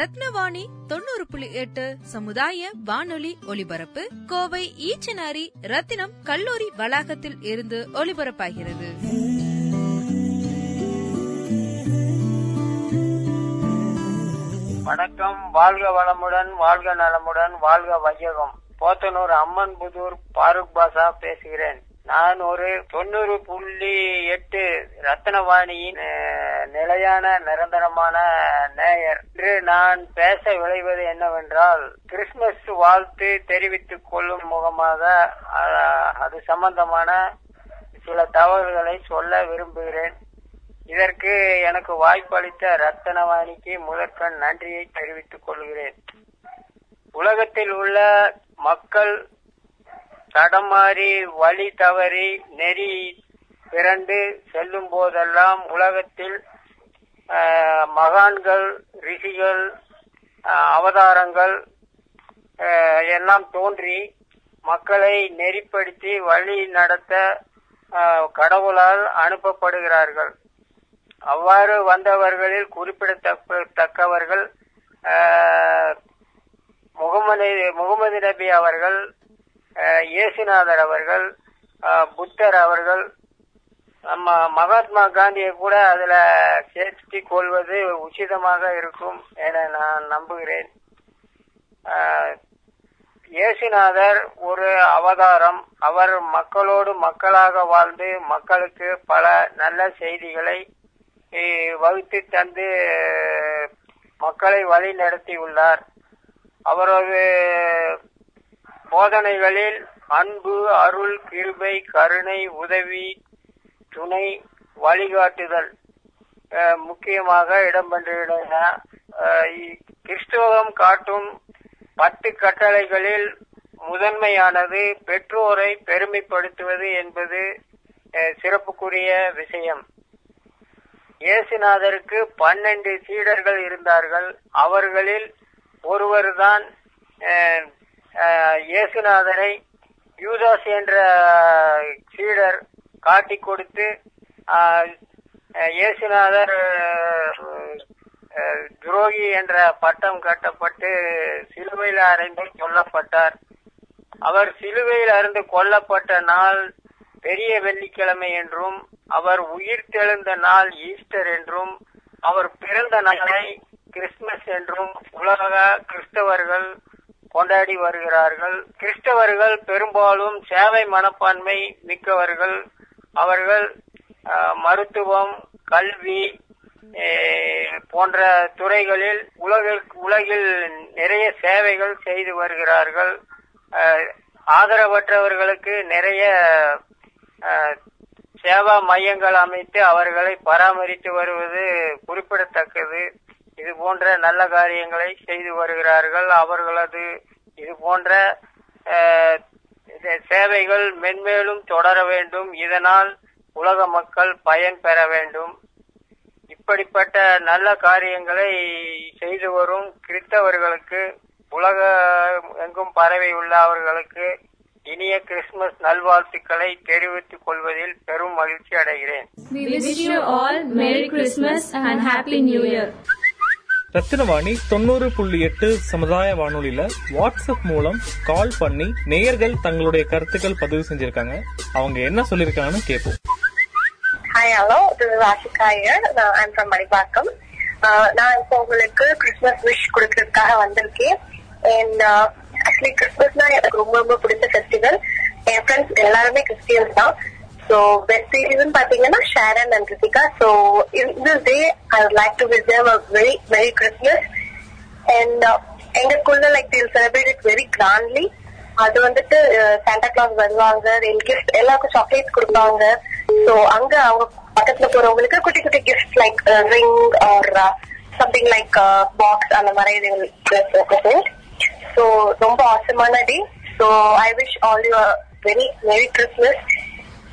ரத்னவாணி தொண்ணூறு புள்ளி எட்டு சமுதாய வானொலி ஒலிபரப்பு கோவை ஈச்சனாரி ரத்தினம் கல்லூரி வளாகத்தில் இருந்து ஒலிபரப்பாகிறது. வணக்கம். வாழ்க வளமுடன் வாழ்க நலமுடன் வாழ்க வையகம். போத்தனூர் அம்மன் புதூர் பாருக் பாசா பேசுகிறேன். நான் ஒரு தொண்ணூறு புள்ளி எட்டு ரத்னவாணியின் நிலையான நிரந்தரமான நேயர். இன்று நான் பேச விளைவது என்னவென்றால் கிறிஸ்துமஸ் வாழ்த்து தெரிவித்துக் கொள்ளும் முகமாக அது சம்பந்தமான சில தகவல்களை சொல்ல விரும்புகிறேன். இதற்கு எனக்கு வாய்ப்பளித்த ரத்தனவாணிக்கு முதற்கண் நன்றியை தெரிவித்துக் கொள்கிறேன். உலகத்தில் உள்ள மக்கள் தடமாறி வழி தவறி நெறி பிறண்டு செல்லும் போதெல்லாம் உலகத்தில் மகான்கள் ரிஷிகள் அவதாரங்கள் எல்லாம் தோன்றி மக்களை நெறிப்படுத்தி வழி நடத்த கடவுளால் அனுப்பப்படுகிறார்கள். அவ்வாறு வந்தவர்களில் குறிப்பிடத்தக்கவர்கள் முகமது முகமது நபி அவர்கள் இயேசுநாதர் அவர்கள் புத்தர் அவர்கள் நம்ம மகாத்மா காந்தியை கூட அதுல சேர்த்து கொள்வது உச்சிதமாக இருக்கும் என நான் நம்புகிறேன். இயேசுநாதர் ஒரு அவதாரம். அவர் மக்களோடு மக்களாக வாழ்ந்து மக்களுக்கு பல நல்ல செய்திகளை வகுத்து தந்து மக்களை வழி நடத்தியுள்ளார் அவரது போதனைகளில் அன்பு அருள் கிருபை கருணை உதவி துணை வழிகாட்டுதல். முக்கியமாக இடம்பெற்றுள்ளன கிறிஸ்துவம் காட்டும் பத்து கட்டளைகளில் முதன்மையானது பெற்றோரை பெருமைப்படுத்துவது என்பது சிறப்புக்குரிய விஷயம். இயேசுநாதருக்கு பன்னெண்டு சீடர்கள் இருந்தார்கள். அவர்களில் ஒருவர்தான் இயேசுநாதரை யூதாஸ் என்ற சீடர் காட்டிக் கொடுத்து அஹ், இயேசுநாதர் அஹ், துரோகி என்ற பட்டம் கட்டப்பட்டு சிலுவையில் அறைந்து கொல்லப்பட்டார். அவர் சிலுவையில் அருந்து கொல்லப்பட்ட நாள் பெரிய வெள்ளிக்கிழமை என்றும் அவர் உயிர் தெழுந்த நாள் ஈஸ்டர் என்றும் அவர் பிறந்த நாளை கிறிஸ்துமஸ் என்றும் உலக கிறிஸ்தவர்கள் கொண்டாடி வருகிறார்கள். கிறிஸ்தவர்கள் பெரும்பாலும் சேவை மனப்பான்மை மிக்கவர்கள். அவர்கள் மருத்துவம் கல்வி போன்ற துறைகளில் உலகில் உலகில் நிறைய சேவைகள் செய்து வருகிறார்கள். ஆதரவற்றவர்களுக்கு நிறைய சேவா மையங்கள் அமைத்து அவர்களை பராமரித்து வருவது குறிப்பிடத்தக்கது. இது போன்ற நல்ல காரியங்களை செய்து வருகிறார்கள். அவர்களது இது போன்ற சேவைகள் மென்மேலும் தொடர வேண்டும். இதனால் உலக மக்கள் பயன் பெற வேண்டும். இப்படிப்பட்ட நல்ல காரியங்களை செய்து வரும் கிறிஸ்தவர்களுக்கு உலக எங்கும் பரவி உள்ள அவர்களுக்கு இனிய கிறிஸ்துமஸ் நல்வாழ்த்துக்களை தெரிவித்துக் கொள்வதில் பெரும் மகிழ்ச்சி அடைகிறேன். ரத்தினவாணி தொண்ணூறு புள்ளி எட்டு சமுதாய வானொலியில வாட்ஸ்அப் மூலம் கால் பண்ணி நேயர்கள் தங்களுடைய கருத்துக்கள் பதிவு செஞ்சிருக்காங்க. அவங்க என்ன சொல்லிருக்காங்கன்னு கேட்போம். Hi hello this is Iyer I'm from Manipakkam நான் இப்போ உங்களுக்கு கிறிஸ்மஸ் விஷ் கொடுக்கறதுக்காக வந்திருக்கேன். அண்ட் ஆக்சுவலி கிறிஸ்மஸ்னா எனக்கு ரொம்ப ரொம்ப பிடிச்ச ஃபெஸ்டிவல் என் ஃப்ரெண்ட்ஸ் எல்லாருமே கிறிஸ்டியன்ஸ் தான். ஸோ பெஸ்ட் சீரீஸ்னு பாத்தீங்கன்னா Sharon and Rithika so in this day I like to wish a very very Christmas and எங்களுக்குள்ள like till celebrate it very grandly அது வந்துட்டு சாண்டா கிளாஸ் வருவாங்க. கிஃப்ட் எல்லாருக்கும் சாக்லேட்ஸ் கொடுப்பாங்க. சோ அங்க அவங்க பக்கத்துல போறவங்களுக்கு குட்டி குட்டி gift like ring or something like box அந்த மாதிரி ஸோ ரொம்ப ஆசமான day so I wish all you very merry Christmas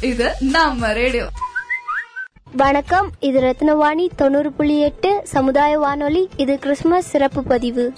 இது நம்ம ரேடியோ. வணக்கம் இது ரத்னவாணி தொண்ணூறு புள்ளி எட்டு சமுதாய வானொலி. இது கிறிஸ்துமஸ் சிறப்பு பதிவு.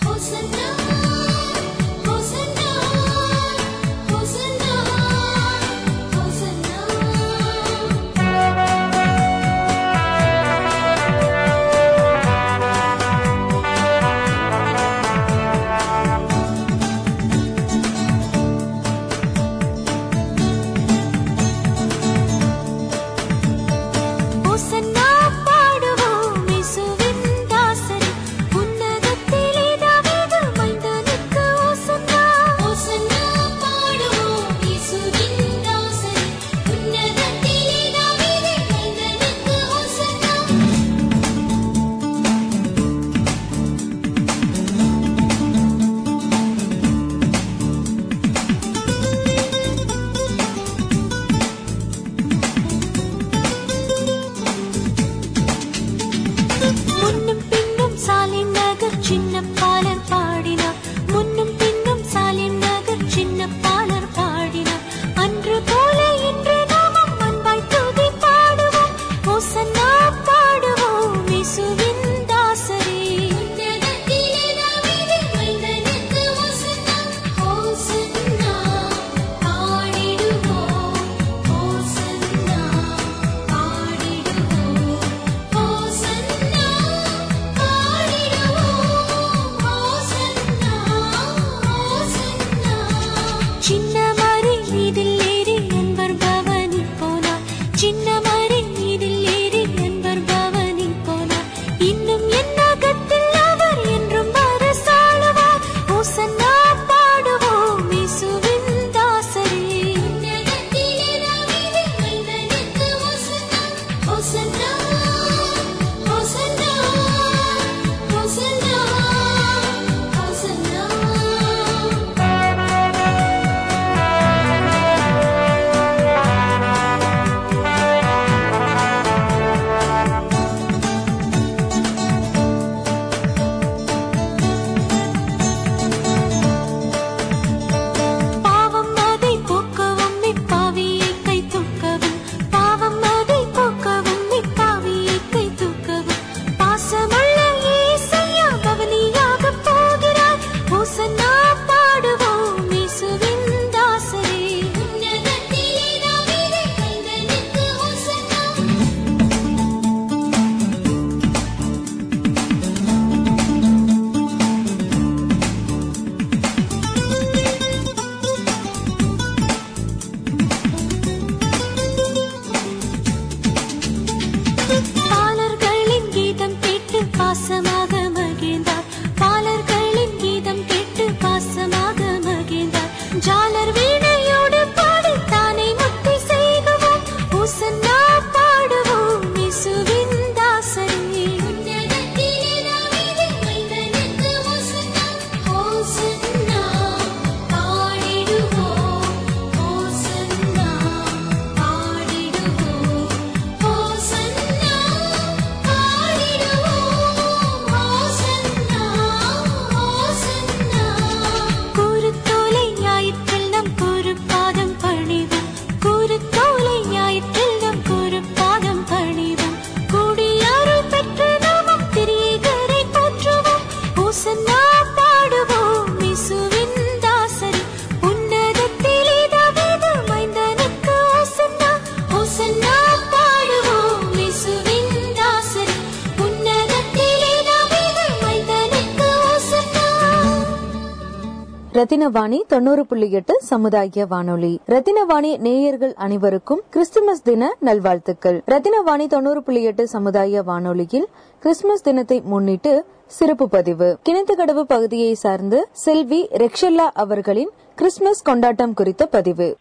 ரத்தினவாணி தொண்ணூறு புள்ளி எட்டு சமுதாய வானொலி. ரத்தினவாணி நேயர்கள் அனைவருக்கும் கிறிஸ்துமஸ் தின நல்வாழ்த்துக்கள். ரத்தினவாணி தொண்ணூறு புள்ளி எட்டு சமுதாய வானொலியில் கிறிஸ்துமஸ் தினத்தை முன்னிட்டு சிறப்பு பதிவு. கிணத்துக்கடவு பகுதியை சார்ந்து செல்வி ரெக்ஷல்லா அவர்களின் கிறிஸ்துமஸ் கொண்டாட்டம் குறித்த பதிவு.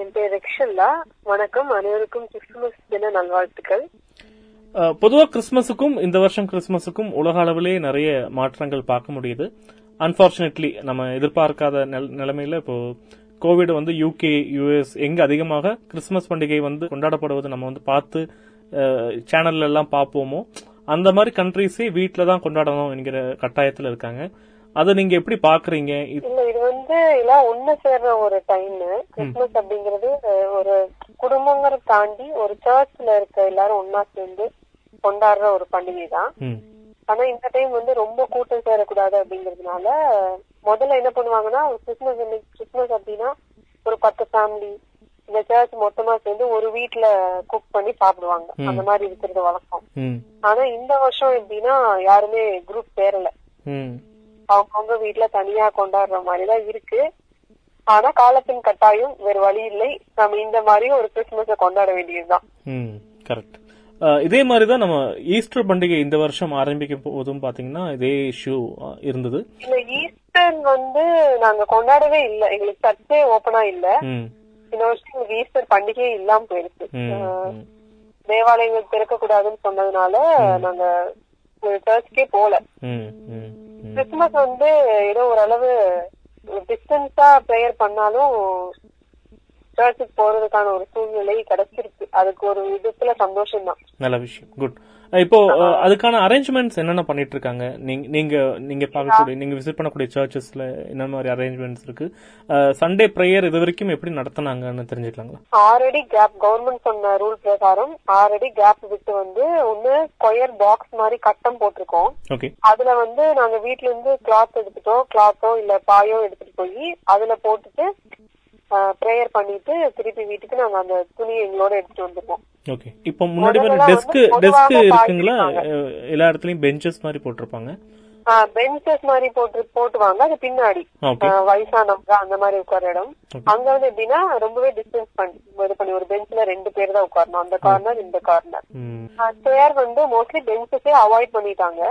என் பேர் ரெக்ஷல்லா. வணக்கம். அனைவருக்கும் கிறிஸ்துமஸ் தின நல்வாழ்த்துக்கள். பொதுவா கிறிஸ்மஸுக்கும் இந்த வருஷம் கிறிஸ்மஸுக்கும் உலக அளவிலே நிறைய மாற்றங்கள் பார்க்க முடியுது. அன்பார்ச்சுனேட்லி நம்ம எதிர்பார்க்காத நில- நிலைமையில இப்போ கோவிட் வந்து யூகே யுஎஸ் எங்க அதிகமாக கிறிஸ்மஸ் பண்டிகை வந்து கொண்டாடப்படுவது நம்ம வந்து பார்த்து சேனல்ல எல்லாம் பார்ப்போமோ அந்த மாதிரி கண்ட்ரிஸே வீட்டில தான் கொண்டாடணும் என்கிற கட்டாயத்துல இருக்காங்க. அதை நீங்க எப்படி பாக்குறீங்க இல்ல இது வந்து எல்லாம் ஒண்ணு சேர்ற ஒரு டைம் கிறிஸ்துமஸ் அப்படிங்கறது ஒரு குடும்பங்களை தாண்டி ஒரு சர்ச்ல இருக்க எல்லாரும் ஒன்னா சேர்ந்து கொண்டாடுற ஒரு பண்டிகை தான். ஆனா இந்த டைம் வந்து ரொம்ப கூட்டம் சேரக்கூடாது அப்படிங்கறதுனால முதல்ல என்ன பண்ணுவாங்கன்னா ஒரு கிறிஸ்துமஸ் அன்னைக்கு கிறிஸ்துமஸ் அப்படின்னா ஒரு பத்து ஃபேமிலி இந்த சர்ச் மொத்தமா சேர்ந்து ஒரு வீட்ல குக் பண்ணி சாப்பிடுவாங்க. அந்த மாதிரி இருக்கிறது வழக்கம். ஆனா இந்த வருஷம் எப்படின்னா யாருமே குரூப் சேரல. அவங்கவுங்க வீட்ல தனியா கொண்டாடுற மாதிரிதான் இருக்கு. ஆனா காலத்தின் கட்டாயம் வேறு வழி இல்லை. நம்ம இந்த மாதிரி ஒரு கிறிஸ்துமஸ கொண்டாட வேண்டியதுதான். இதே மாதிரி தான் நம்ம ஈஸ்டர் பண்டிகை இந்த வருஷம் ஆரம்பிக்கும் போதும் பாத்தீங்கன்னா இதே இஷ்யூ இருந்தது. ஈஸ்டர் வந்து நாங்க கொண்டாடவே இல்ல. எங்களுக்கு சர்ச்சே ஓபனா இல்ல. இந்த வருஷம் ஈஸ்டர் பண்டிகையே இல்லாம ம், தேவாலயங்கள் திறக்க கூடாதுன்னு சொன்னதுனால நாங்க சர்ச்சுக்கே போல. கிறிஸ்துமஸ் வந்து ஏதோ ஓரளவு டிஸ்டன்ஸா ப்ரேயர் பண்ணாலும் சர்ச்சுக்கு போறதுக்கான ஒரு சூழ்நிலை கிடைச்சிருக்கு. அதுக்கு ஒரு விதத்துல சந்தோஷம் தான் நல்ல விஷயம். குட் இப்போ அதுக்கான அரேஞ்ச்மெண்ட்ஸ் என்னென்ன பண்ணிட்டு இருக்காங்க நீங்க நீங்க நீங்க பார்க்கக்கூடிய நீங்க விசிட் பண்ணக்கூடிய சர்ச்சஸ்ல என்ன மாதிரி அரேஞ்ச்மெண்ட்ஸ் இருக்கு? சண்டே ப்ரேயர் இது வரைக்கும் எப்படி நடத்துனாங்கன்னு தெரிஞ்சுக்கலாங்களா? ஆல்ரெடி கேப் கவர்மெண்ட் சொன்ன ரூல் பிரகாரம் ஆல்ரெடி கேப் விட்டு வந்து ஒண்ணு ஸ்கொயர் பாக்ஸ் மாதிரி கட்டம் போட்டிருக்கோம். ஓகே அதுல வந்து நாங்க வீட்ல இருந்து கிளாத் எடுத்துட்டோம் கிளாத்தோ இல்ல பாயோ எடுத்துட்டு போய் அதுல போட்டுட்டு ப்ரேயர் பண்ணிட்டு திருப்பி வீட்டுக்கு நாங்க அந்த துணியை எங்களோட எடுத்துட்டு வந்துருவோம். ஓகே இப்போ முன்னாடி டெஸ்க் டெஸ்க் இருக்குங்களா? எல்லா இடத்துலயும் பெஞ்சஸ் மாதிரி போட்டிருப்பாங்க? பெஞ்சஸ் மாதிரி போட்டு போட்டுவாங்க. அது பின்னாடி. வயசானவங்க அந்த மாதிரி உட்கார இடம். அங்க வந்து எப்படின்னா ரொம்பவே டிஸ்டன்ஸ் பண்ணி இது பண்ணி ஒரு பெஞ்ச்ல ரெண்டு பேர் தான் உட்காரணும். அந்த கார்னர் இந்த கார்னர் சேர் வந்து மோஸ்ட்லி பெஞ்சஸே அவாய்ட் பண்ணிட்டாங்க.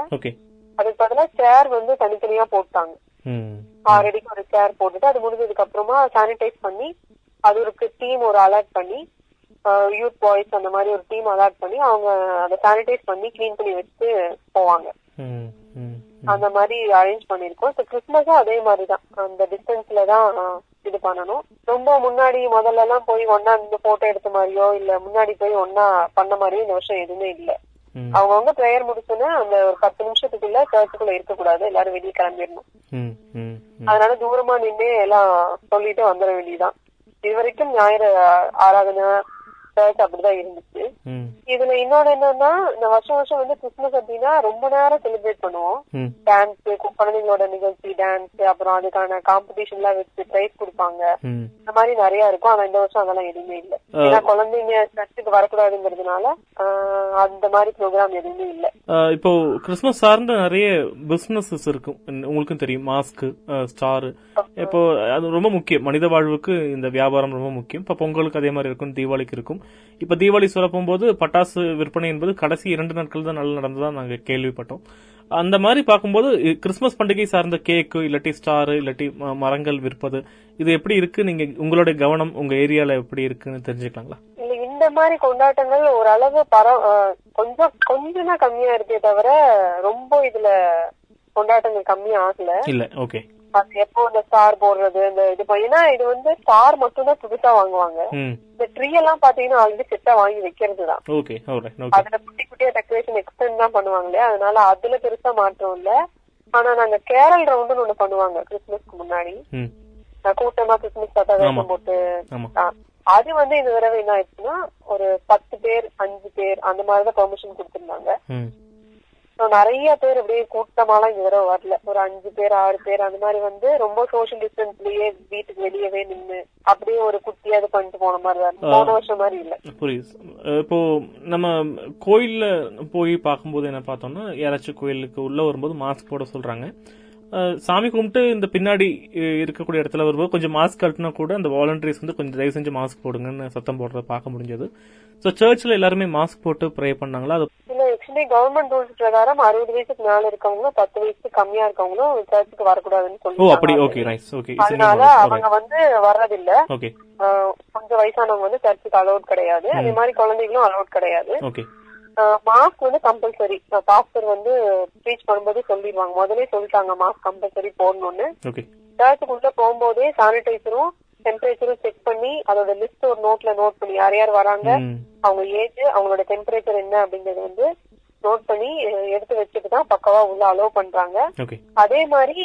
அதுக்கு பதிலா சேர் வந்து தனித்தனியா போட்டாங்க. ஆல்ரெடி ஒரு சேர் போட்டுட்டு அது முடிஞ்சதுக்கு அப்புறமா சானிடைஸ் பண்ணி அது ஒரு டீம் ஒரு அலர்ட் பண்ணி யூத் பாய்ஸ் அந்த மாதிரி ஒரு டீம் அலர்ட் பண்ணி அவங்க அதை சானிடைஸ் பண்ணி க்ளீன் பண்ணி வச்சுட்டு போவாங்க. அந்த மாதிரி அரேஞ்ச் பண்ணிருக்கோம் இப்போ கிறிஸ்துமஸும் அதே மாதிரி தான். அந்த டிஸ்டன்ஸ்ல தான் இது பண்ணணும். ரொம்ப முன்னாடி முதல்ல எல்லாம் போய் ஒன்னா இந்த போட்டோ எடுத்த மாதிரியோ இல்ல முன்னாடி போய் ஒன்னா பண்ண மாதிரியோ இந்த வருஷம் எதுவுமே இல்ல. அவங்கவுங்க ப்ரேயர் முடிச்சுன்னா அந்த ஒரு பத்து நிமிஷத்துக்குள்ள சர்ச்சுக்குள்ள இருக்கக்கூடாது. எல்லாரும் வெளியே கிளம்பிடணும். அதனால தூரமா நின்று எல்லாம் சொல்லிட்டு வந்துட வேண்டியதுதான். இது வரைக்கும் ஞாயிறு ஆராதனை சர்ச் அப்படிதான் இருந்துச்சு. இதுல இன்னொன்னு என்னன்னா இந்த வருஷம் வருஷம் வந்து கிறிஸ்துமஸ் அப்படின்னா ரொம்ப நேரம் செலிப்ரேட் பண்ணுவோம். டான்ஸ் குழந்தைங்களோட நிகழ்ச்சி டான்ஸ் அப்புறம் அதுக்கான காம்படிஷன் எல்லாம் வச்சு பிரைஸ் கொடுப்பாங்க. இந்த மாதிரி நிறைய இருக்கும். ஆனா இந்த வருஷம் அதெல்லாம் எதுவுமே இல்ல. ஏன்னா குழந்தைங்க சர்ச்சுக்கு வரக்கூடாதுங்கிறதுனால அந்த மாதிரி ப்ரோக்ராம் எதுவுமே இல்ல. இப்போ கிறிஸ்துமஸ் சார்ந்த நிறைய பிசினஸஸ் இருக்கும். உங்களுக்கும் தெரியும். மாஸ்க் ஸ்டார் இப்போ அது ரொம்ப முக்கியம். மனித வாழ்வுக்கு இந்த வியாபாரம் ரொம்ப முக்கியம். இப்ப பொங்கலுக்கு அதே மாதிரி இருக்கும். தீபாவளிக்கு இருக்கும். இப்ப தீபாவளி சொல்லப்போம் போது பட்டாசு விற்பனை என்பது கடைசி இரண்டு நாட்கள் தான் நல்லா நடந்ததா நாங்க கேள்விப்பட்டோம். அந்த மாதிரி பார்க்கும்போது கிறிஸ்துமஸ் பண்டிகை சார்ந்த கேக்கு இல்லாட்டி ஸ்டார் இல்லாட்டி மரங்கள் விற்பது இது எப்படி இருக்கு? நீங்க உங்களுடைய கவனம் உங்க ஏரியால எப்படி இருக்குன்னு தெரிஞ்சுக்கலாங்களா? இல்ல இந்த மாதிரி கொண்டாட்டங்கள் ஓரளவு பர கொஞ்சம் கொஞ்சம் தான் கம்மியா இருக்கே தவிர ரொம்ப இதுல கொண்டாட்டங்கள் கம்மி ஆகல. இல்ல ஓகே. எப்போ இந்த ஸ்டார் போடுறது இந்த இது ஏன்னா இது வந்து ஸ்டார் மட்டும் தான் புதுசா வாங்குவாங்க. இந்த ட்ரீ எல்லாம் பாத்தீங்கன்னா ஆல்ரெடி செட்டா வாங்கி வைக்கிறது தான் அதுல குட்டி குட்டியா டெக்கரேஷன் எக்ஸ்டெண்ட் தான் பண்ணுவாங்க இல்லையா? அதனால அதுல பெருசா மாற்றம் இல்ல. ஆனா நாங்க கேரள் ரவுண்டுன்னு ஒண்ணு பண்ணுவாங்க கிறிஸ்துமஸ்க்கு முன்னாடி. கூட்டமா கிறிஸ்துமஸ் தாத்தா போட்டு அது வந்து இந்த தடவை என்ன ஆயிடுச்சுன்னா ஒரு பத்து பேர் அஞ்சு பேர் அந்த மாதிரிதான் பெர்மிஷன் கொடுத்திருந்தாங்க. நிறைய பேர் அப்படியே கூட்டமாலாம் இந்த தடவை வரல. ஒரு அஞ்சு பேர் ஆறு பேர் அந்த மாதிரி வந்து ரொம்ப சோஷியல் டிஸ்டன்ஸ்லயே வீட்டுக்கு வெளியவே நின்னு அப்படியே ஒரு குட்டியா இது பண்ணிட்டு போன மாதிரி தான். போன வருஷம் மாதிரி இல்ல. புரியுது. இப்போ நம்ம கோயில்ல போய் பார்க்கும்போது என்ன பார்த்தோம்னா யாராச்சும் கோயிலுக்கு உள்ள வரும்போது மாஸ்க் போட சொல்றாங்க. சாமி கும்பிட்டு இந்த பின்னாடி இருக்கக்கூடிய இடத்துல வரும்போது கொஞ்சம் மாஸ்க் கட்டினா கூட அந்த வாலண்டரிஸ் வந்து கொஞ்சம் தயவு செஞ்சு மாஸ்க் போடுங்கன்னு சத்தம் போடுறத பார்க்க முடிஞ்சது. ஸோ சர்ச்சில் எல்லாருமே மாஸ்க் போட்டு ப்ரே பண்ணாங்களா? அது ஆக்சுவலி கவர்மெண்ட் ரூல்ஸ் பிரகாரம் அறுபது வயசுக்கு மேல இருக்கவங்களும் பத்து வயசுக்கு கம்மியா இருக்கவங்களும் சர்ச்சுக்கு வரக்கூடாதுன்னு ஓ அப்படி ஓகே ரைஸ் ஓகே அதனால அவங்க வந்து வர்றதில்ல. ஓகே கொஞ்சம் வயசானவங்க வந்து சர்ச்சுக்கு அலௌட் கிடையாது. அதே மாதிரி குழந்தைகளும் அலௌட் கிடையாது. ஓகே மாஸ்க் வந்து கம்பல்சரி பாஸ்டர் வந்து ப்ரீச் பண்ணும்போது சொல்லிடுவாங்க. முதலே சொல்லிட்டாங்க மாஸ்க் கம்பல்சரி போடணும்னு. சர்ச்சுக்குள்ள போகும்போதே சானிடைசரும் டெம்பரேச்சரும் செக் பண்ணி அதோட லிஸ்ட் ஒரு நோட்ல நோட் பண்ணி யார் யார் வராங்க அவங்க ஏஜ் அவங்களோட டெம்பரேச்சர் என்ன அப்படிங்கறது வந்து நோட் பண்ணி எடுத்து வச்சுட்டு தான் பக்கவா உள்ள அலோவ் பண்றாங்க. அதே மாதிரி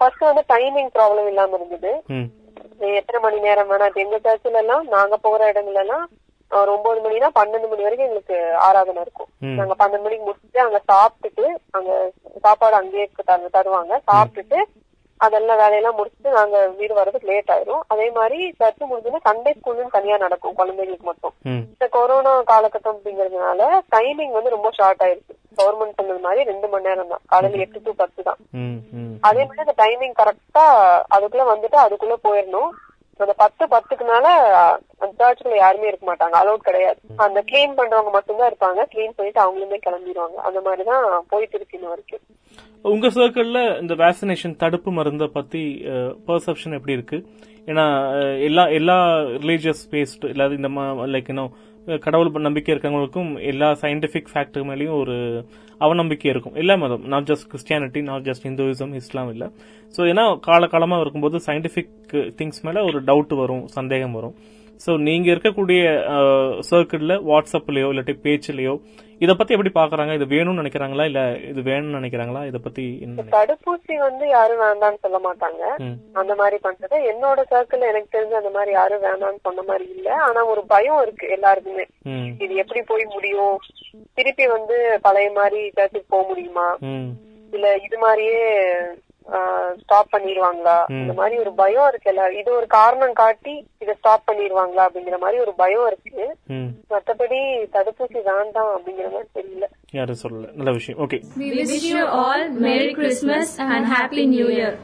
ஃபர்ஸ்ட் வந்து டைமிங் ப்ராப்ளம் இல்லாம இருந்தது. எத்தனை மணி நேரம் வேணா எங்க சர்ச்சில் எல்லாம் நாங்க போகிற இடங்கள்ல எல்லாம் ஒரு ஒன்பது மணினா பன்னெண்டு மணி வரைக்கும் எங்களுக்கு ஆராதனை இருக்கும். நாங்க பன்னெண்டு மணிக்கு முடிச்சுட்டு அங்க சாப்பிட்டுட்டு அங்க சாப்பாடு அங்கேயே தரு- தருவாங்க. சாப்பிட்டுட்டு அதெல்லாம் வேலையெல்லாம் முடிச்சுட்டு நாங்க வீடு வர்றதுக்கு லேட் ஆயிரும். அதே மாதிரி சர்ச்சு முடிஞ்சோன்னா சண்டே ஸ்கூல்னு தனியா நடக்கும் குழந்தைங்களுக்கு மட்டும். இந்த கொரோனா காலகட்டம் அப்படிங்கறதுனால டைமிங் வந்து ரொம்ப ஷார்ட் ஆயிருச்சு கவர்மெண்ட் சொன்னது மாதிரி ரெண்டு மணி நேரம் தான். காலையில எட்டு டு பத்து தான். அதே மாதிரி அந்த டைமிங் கரெக்டா அதுக்குள்ள வந்துட்டு அதுக்குள்ள போயிடணும். அந்த பத்து பத்துக்கு மேல அந்த சர்ச்சுக்குள்ள யாருமே இருக்க மாட்டாங்க. அலௌட் கிடையாது. அந்த கிளீன் பண்றவங்க மட்டும்தான் இருப்பாங்க. கிளீன் பண்ணிட்டு அவங்களுமே கிளம்பிடுவாங்க. அந்த மாதிரிதான் போயிட்டு இருக்கு இன்ன வரைக்கும். உங்க சர்க்கிள்ல இந்த வேக்சினேஷன் தடுப்பு மருந்த பத்தி பெர்செப்ஷன் எப்படி இருக்கு? ஏன்னா எல்லா எல்லா ரிலீஜியஸ் பேஸ்ட் இல்லாத இந்த லைக் இன்னும் கடவுள் நம்பிக்கை இருக்கவங்களுக்கும் எல்லா சயின்டிபிக் ஃபேக்டர் மேலேயும் ஒரு அவநம்பிக்கை இருக்கும். எல்லா மதம் not just Christianity not just Hinduism இஸ்லாம் இல்லை. ஸோ ஏன்னா காலகாலமாக இருக்கும்போது சயின்டிஃபிக் திங்ஸ் மேலே ஒரு டவுட் வரும் சந்தேகம் வரும். சோ நீங்க இருக்கக்கூடிய சர்க்கிள்ல வாட்ஸ்அப்லயோ இல்லாட்டி பேச்சுலயோ இத பத்தி எப்படி பாக்குறாங்க? இது வேணும்னு நினைக்கிறாங்களா? இல்ல இது வேணும்னு நினைக்கிறாங்களா? இத பத்தி? தடுப்பூசி வந்து யாரும் வேண்டாம்னு சொல்ல மாட்டாங்க. அந்த மாதிரி பண்றது. என்னோட சர்க்கிள் எனக்கு தெரிஞ்சு அந்த மாதிரி யாரும் வேணாம்னு சொன்ன மாதிரி இல்ல. ஆனா ஒரு பயம் இருக்கு எல்லாருக்குமே. இது எப்படி போய் முடியும்? திருப்பி வந்து பழைய மாதிரி சர்ச்சுக்கு போக முடியுமா? இல்ல இது மாதிரியே ஸ்டாப் பண்ணிடுவாங்களா இந்த மாதிரி ஒரு பயம் இருக்கு எல்லாரும் இது ஒரு காரணம் காட்டி இதை ஸ்டாப் பண்ணிடுவாங்களா அப்படிங்கிற மாதிரி ஒரு பயம் இருக்கு. ம். மத்தபடி தடுப்பூசி வேண்டாம் அப்படிங்கிற மாதிரி தெரியல. யாரும் சொல்லல. நல்ல விஷயம். Okay We wish you all Merry Christmas and Happy New Year.